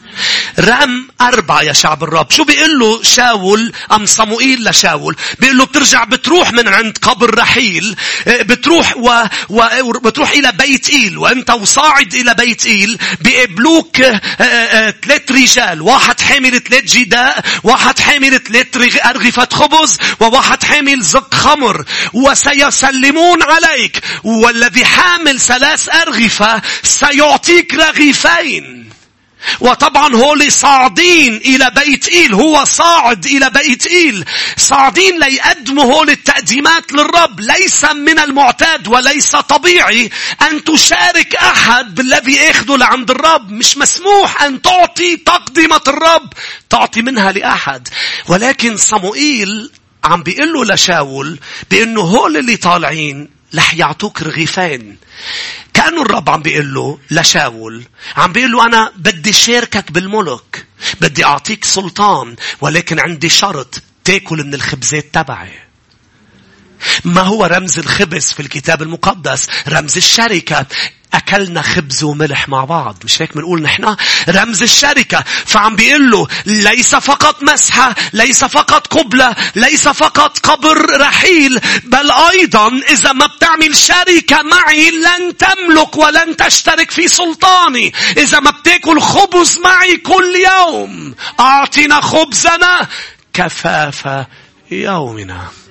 رقم أربعة يا شعب الرب. شو بيقول له شاول أم صموئيل لشاول؟ بيقول له بترجع بتروح من عند قبر رحيل آه، بتروح و... و... بتروح إلى بيت إيل وأنت وصاعد إلى بيت إيل بيقبلوك آه، آه، ثلاث رجال واحد حامل ثلاث جداء واحد حامل ثلاث أرغفة خبز وواحد حامل زق خمر. وسيسلمون عليك والذي حامل ثلاث أرغفة سيعطيك رغيفين. وطبعا هو صاعدين إلى بيت إيل هو صاعد إلى بيت إيل. صاعدين ليقدموا هول التقديمات للرب ليس من المعتاد وليس طبيعي أن تشارك أحد بالذي أخذه لعند الرب. مش مسموح أن تعطي تقدمة الرب تعطي منها لأحد. ولكن صموئيل عم بيقول له لشاول بأنه هول اللي طالعين رح يعطوك رغيفين. كأنه الرب عم بيقول له لشاول عم بيقول له أنا بدي شاركك بالملك بدي أعطيك سلطان ولكن عندي شرط تاكل من الخبزات تبعي. ما هو رمز الخبز في الكتاب المقدس؟ رمز الشركة. أكلنا خبز وملح مع بعض. مش هيك بنقول نحن رمز الشركة. فعم بيقول له ليس فقط مسحة، ليس فقط قبلة، ليس فقط قبر رحيل، بل أيضا إذا ما بتعمل شركة معي لن تملك ولن تشترك في سلطاني. إذا ما بتاكل خبز معي كل يوم، أعطنا خبزنا كفاف يومنا.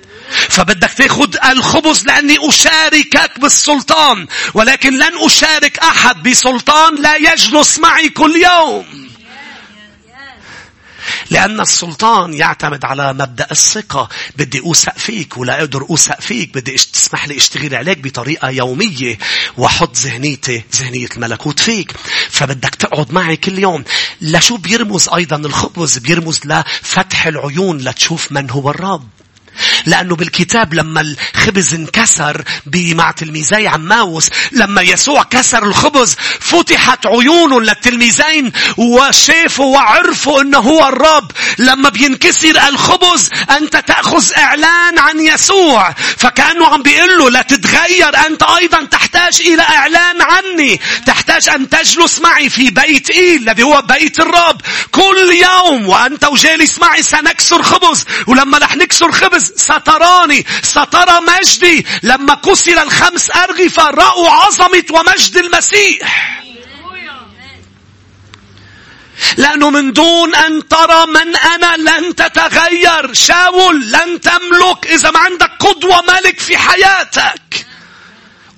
فبدك تاخذ الخبز لأني أشاركك بالسلطان ولكن لن أشارك أحد بسلطان لا يجلس معي كل يوم لأن السلطان يعتمد على مبدأ الثقة. بدي أوثق فيك ولا أقدر أوثق فيك. بدي تسمح لي أشتغل عليك بطريقة يومية وأحط ذهنيتي ذهنية الملكوت فيك. فبدك تقعد معي كل يوم. لشو بيرمز أيضا الخبز؟ بيرمز لفتح العيون لتشوف من هو الرب. لأنه بالكتاب لما الخبز انكسر مع تلميذي عماوس لما يسوع كسر الخبز فتحت عيون للتلميذين وشافوا وعرفوا أنه هو الرب. لما بينكسر الخبز أنت تأخذ إعلان عن يسوع. فكأنه عم بيقول له لا تتغير أنت أيضا تحتاج إلى إعلان عني. تحتاج أن تجلس معي في بيت إيل الذي هو بيت الرب. كل يوم وأنت وجالس معي سنكسر خبز. ولما رح نكسر خبز ستراني سترى مجدي. لما كسر الخمس أرغفة رأوا عظمة ومجد المسيح. لأنه من دون أن ترى من أنا لن تتغير. شاول لن تملك. إذا ما عندك قدوة ملك في حياتك.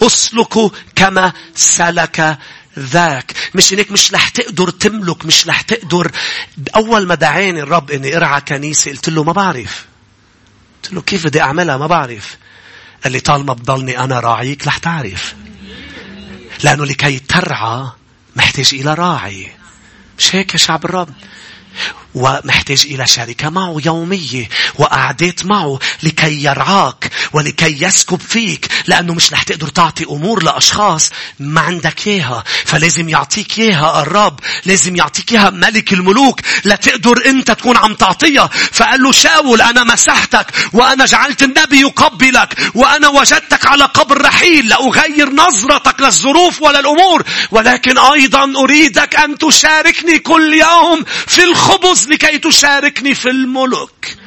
أسلك كما سلك ذاك. مش هيك مش رح تقدر تملك مش رح تقدر. أول ما دعاني الرب إني أرعى كنيسة قلت له ما بعرف. قلت له كيف بدي أعملها؟ ما بعرف. قال لي طالما بضلني أنا راعيك رح تعرف. لأنه لكي ترعى محتاج إلى راعي. مش هيك يا شعب الرب؟ ومحتاج إلى شركة معه يومية وقعدات معه لكي يرعاك ولكي يسكب فيك لأنه مش رح تقدر تعطي أمور لأشخاص ما عندك إياها. فلازم يعطيك إياها الرب لازم يعطيك إياها ملك الملوك لا تقدر أنت تكون عم تعطيها. فقال له شاول أنا مسحتك وأنا جعلت النبي يقبلك وأنا وجدتك على قبر رحيل لأغير نظرتك للظروف ولا الأمور ولكن أيضا أريدك أن تشاركني كل يوم في الخبز لكي تشاركني في الملك.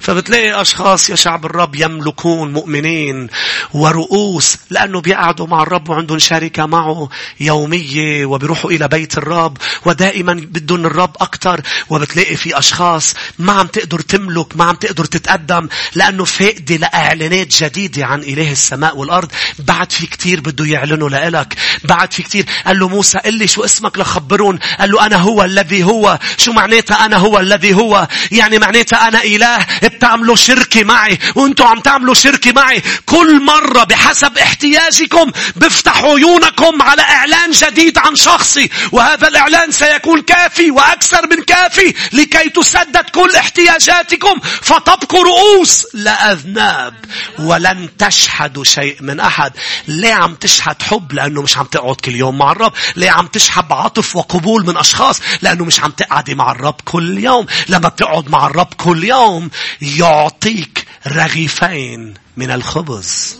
فبتلاقي أشخاص يا شعب الرب يملكون مؤمنين ورؤوس لأنه بيقعدوا مع الرب وعندهم شركة معه يومية وبيروحوا إلى بيت الرب ودائما بدهم الرب أكتر. وبتلاقي في أشخاص ما عم تقدر تملك ما عم تقدر تتقدم لأنه فاقدة لإعلانات جديدة عن إله السماء والأرض. بعد في كتير بده يعلنوا لإلك. بعد في كتير قال له موسى قل لي شو اسمك لخبرون. قال له أنا هو الذي هو. شو معناتها أنا هو الذي هو؟ يعني معناتها أنا إله؟ بتعملوا شركة معي وانتوا عم تعملوا شركة معي. كل مرة بحسب احتياجكم بفتح عيونكم على إعلان جديد عن شخصي وهذا الإعلان سيكون كافي وأكثر من كافي لكي تسدد كل احتياجاتكم. فتبقوا رؤوس لا أذناب ولن تشحدوا شيء من أحد. ليه عم تشحد حب؟ لأنه مش عم تقعد كل يوم مع الرب. ليه عم تشحب عطف وقبول من أشخاص؟ لأنه مش عم تقعدي مع الرب كل يوم. لما بتقعد مع الرب كل يوم يعطيك رغيفين من الخبز.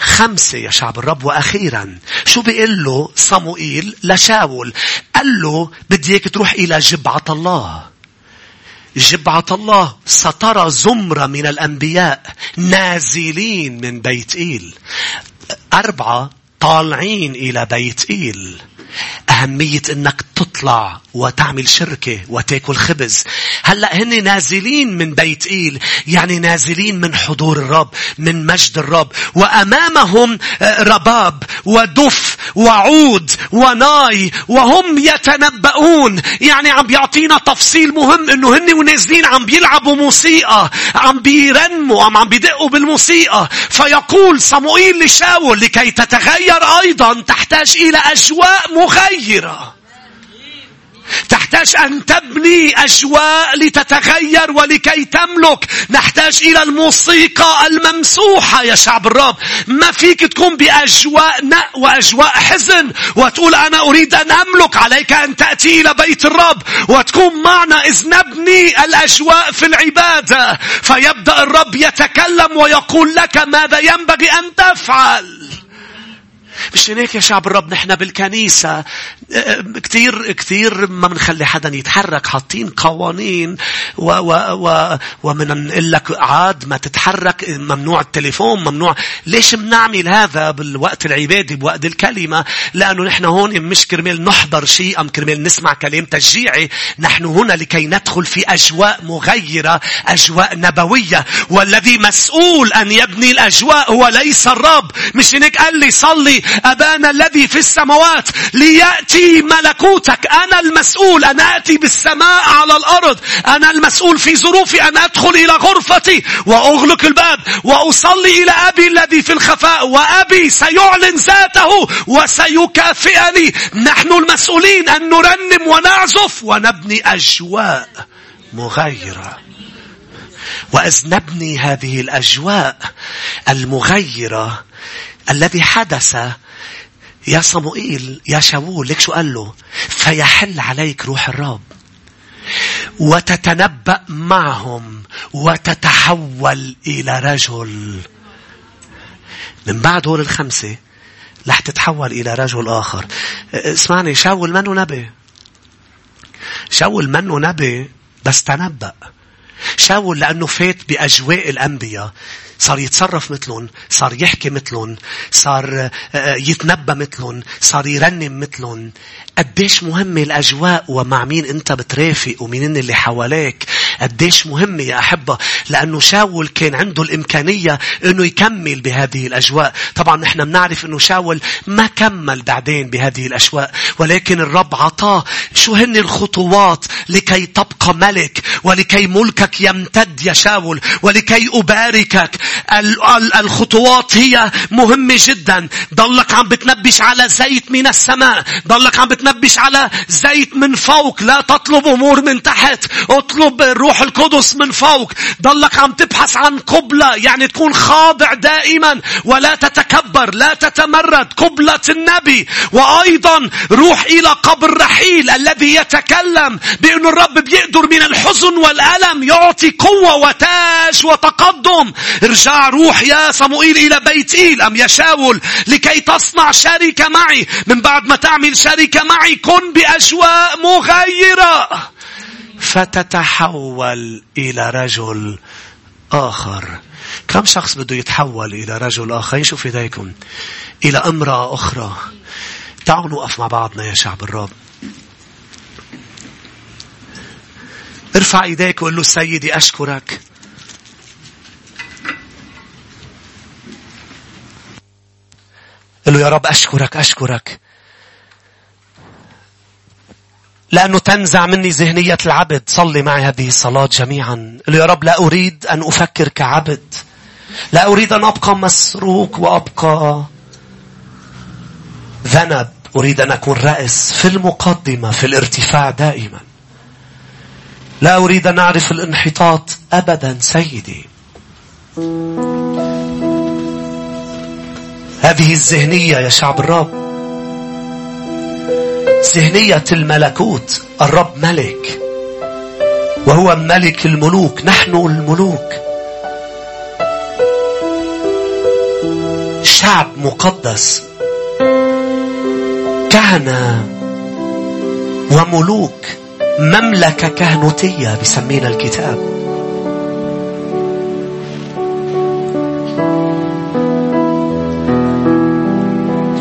خمسة يا شعب الرب وأخيرا شو بيقول له صموئيل لشاول؟ قال له بدي إياك تروح إلى جبعة الله. جبعة الله سترى زمرة من الأنبياء نازلين من بيت إيل. أربعة طالعين إلى بيت إيل. أهمية أنك تطلع وتعمل شركة وتاكل خبز. هلأ هن نازلين من بيت إيل. يعني نازلين من حضور الرب. من مجد الرب. وأمامهم آه، رباب ودف وعود وناي وهم يتنبؤون. يعني عم بيعطينا تفصيل مهم إنه هن ونازلين عم بيلعبوا موسيقى. عم بيرنموا عم عم بيدقوا بالموسيقى. فيقول صموئيل لشاول لكي تتغير أيضا تحتاج إلى أجواء مغيرة. تحتاج أن تبني أجواء لتتغير ولكي تملك. نحتاج إلى الموسيقى الممسوحة يا شعب الرب. ما فيك تكون بأجواء نأ وأجواء حزن وتقول أنا أريد أن أملك. عليك أن تأتي إلى بيت الرب وتكون معنا إذ نبني الأجواء في العبادة. فيبدأ الرب يتكلم ويقول لك ماذا ينبغي أن تفعل. مش هيك يا شعب الرب نحن بالكنيسة كتير كتير ما بنخلي حدا يتحرك حاطين قوانين و و و ومن نقول لك عاد ما تتحرك ممنوع التليفون ممنوع. ليش بنعمل هذا بالوقت العبادي بوقت الكلمة؟ لأنه نحن هون مش كرمال نحضر شيء أم كرمال نسمع كلام تشجيعي نحن هنا لكي ندخل في أجواء مغيرة أجواء نبوية. والذي مسؤول أن يبني الأجواء هو ليس الرب. مش هيك قال لي صلي. أبانا الذي في السماوات ليأتي ملكوتك. أنا المسؤول أن آتي بالسماء على الأرض. أنا المسؤول في ظروفي أن أدخل إلى غرفتي وأغلق الباب وأصلي إلى أبي الذي في الخفاء. وأبي سيعلن ذاته وسيكافئني. نحن المسؤولين أن نرنم ونعزف ونبني أجواء مغيرة. وإذ نبني هذه الأجواء المغيرة الذي حدث يا صموئيل يا شاول لك شو قال له. فيحل عليك روح الرب. وتتنبأ معهم وتتحول إلى رجل. من بعد هول الخمسة رح تتحول إلى رجل آخر. اسمعني شاول منه نبي؟ شاول منه نبي؟ بس تنبأ. شاول لأنه فات بأجواء الأنبياء. صار يتصرف مثلهم صار يحكي مثلهم صار آه، يتنبى مثلهم صار يرنم مثلهم. قديش مهمة الأجواء ومع مين أنت بترافق ومين اللي حواليك. قديش مهمة يا أحبة لأنه شاول كان عنده الإمكانية أنه يكمل بهذه الأجواء. طبعا نحن بنعرف أنه شاول ما كمل بعدين بهذه الأجواء ولكن الرب عطاه شو هن الخطوات لكي تبقى ملك ولكي ملكك يمتد يا شاول ولكي أباركك. الخطوات هي مهمة جدا. ضلك عم بتنبش على زيت من السماء ضلك عم بتنبش على زيت من فوق. لا تطلب أمور من تحت اطلب الروح القدس من فوق. ضلك عم تبحث عن قبلة يعني تكون خاضع دائما ولا تتكبر لا تتمرد. قبلة النبي. وأيضا روح إلى قبر رحيل الذي يتكلم بأن الرب بيقدر من الحزن والألم يعطي قوة وتاج وتقدم. ارجع روح يا صموئيل إلى بيت إيل. أم يشاول لكي تصنع شركة معي. من بعد ما تعمل شركة معي كن بأجواء مغيرة. فتتحول إلى رجل آخر. كم شخص بده يتحول إلى رجل آخر؟ يشوف يديكم إلى امرأة أخرى. تعالوا نوقف مع بعضنا يا شعب الرب. ارفع إيديك وقول له سيدي أشكرك. قل له يا رب أشكرك أشكرك. لأنه تنزع مني ذهنية العبد. صلي معي هذه الصلاة جميعا. يا رب لا أريد أن أفكر كعبد. لا أريد أن أبقى مسروق وأبقى ذنب. أريد أن أكون رأس في المقدمة في الارتفاع دائما. لا أريد أن أعرف الانحطاط أبدا سيدي. هذه الذهنية يا شعب الرب. ذهنية الملكوت الرب ملك. وهو ملك الملوك نحن الملوك. شعب مقدس. كهنة وملوك. مملكة كهنوتية بسمينا الكتاب.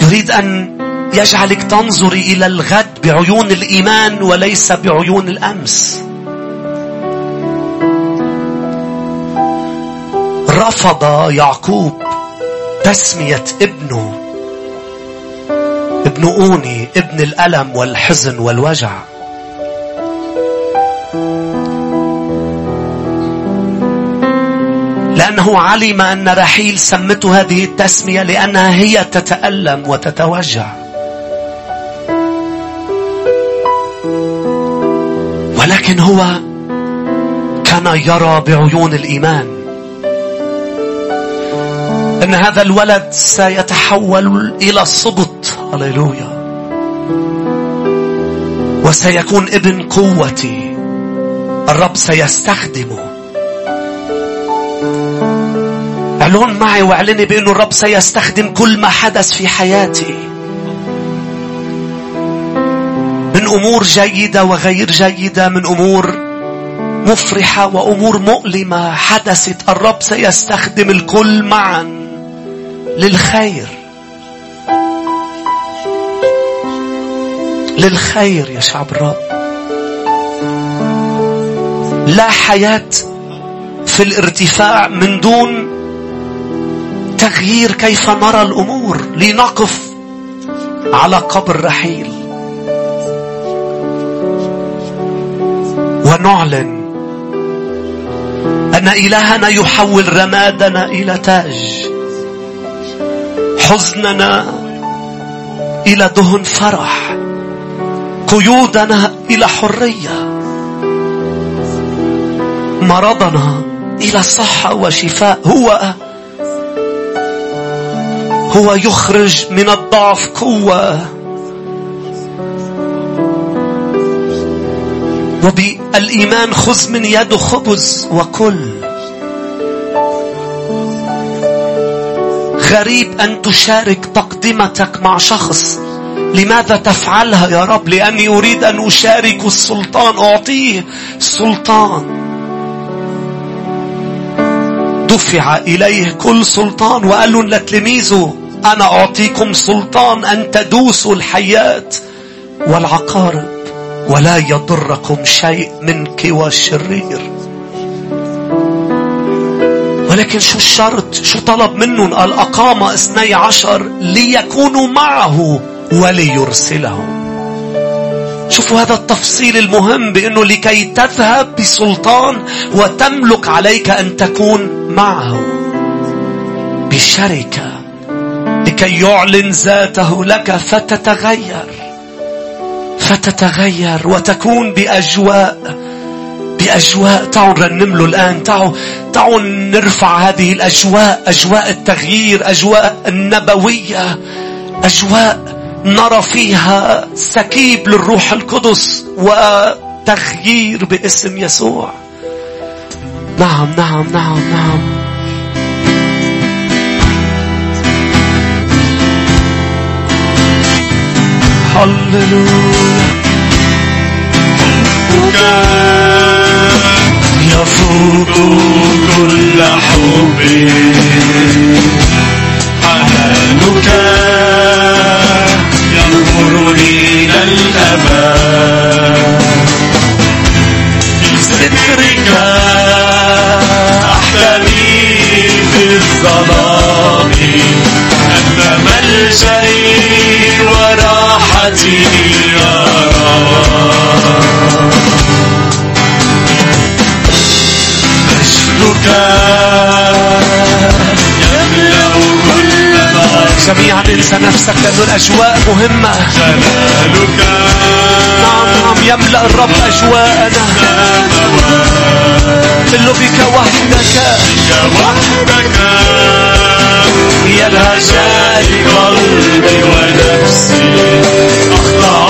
يريد أن يجعلك تنظري إلى الغد بعيون الإيمان وليس بعيون الأمس. رفض يعقوب تسمية ابنه ابن أوني ابن الألم والحزن والوجع لأنه علم أن رحيل سمته هذه التسمية لأنها هي تتألم وتتوجع ولكن هو كان يرى بعيون الإيمان أن هذا الولد سيتحول إلى صبط هللويا. وسيكون ابن قوتي. الرب سيستخدمه. اعلن معي واعلني بأن الرب سيستخدم كل ما حدث في حياتي. أمور جيدة وغير جيدة من أمور مفرحة وأمور مؤلمة. حدثت الرب سيستخدم الكل معا للخير. للخير يا شعب الرب. لا حياة في الارتفاع من دون تغيير كيف نرى الأمور. لنقف على قبر رحيل. ونعلن أن إلهنا يحول رمادنا إلى تاج. حزننا إلى دهن فرح. قيودنا إلى حرية. مرضنا إلى صحة وشفاء. هو هو يخرج من الضعف قوة. وبالإيمان خذ من يده خبز وكل. غريب أن تشارك تقدمتك مع شخص. لماذا تفعلها يا رب؟ لأني أريد أن أشارك السلطان أعطيه سلطان. دفع إليه كل سلطان وقال له لتلميذه أنا أعطيكم سلطان أن تدوسوا الحياة والعقارب. ولا يضركم شيء من كوى الشرير. ولكن شو الشرط؟ شو طلب منهم قال أقام اثني عشر ليكونوا معه وليرسلهم شوفوا هذا التفصيل المهم بأنه لكي تذهب بسلطان وتملك عليك أن تكون معه. بشركة لكي يعلن ذاته لك فتتغير. فتتغير. وتكون بأجواء بأجواء. تعوا نرنم له الآن. تعوا تعوا نرفع هذه الأجواء. أجواء التغيير أجواء النبوية أجواء نرى فيها سكيب للروح القدس وتغيير باسم يسوع. نعم نعم نعم نعم. هللويا. ملجئي وراحتي يا رب. مجدك جميعا انسى نفسك لأن الأجواء مهمة. جلالك نعم نعم يملأ الرب أجواءنا. قل بك وحدك. بك وحدك. يلهج قلبي ونفسي أخضع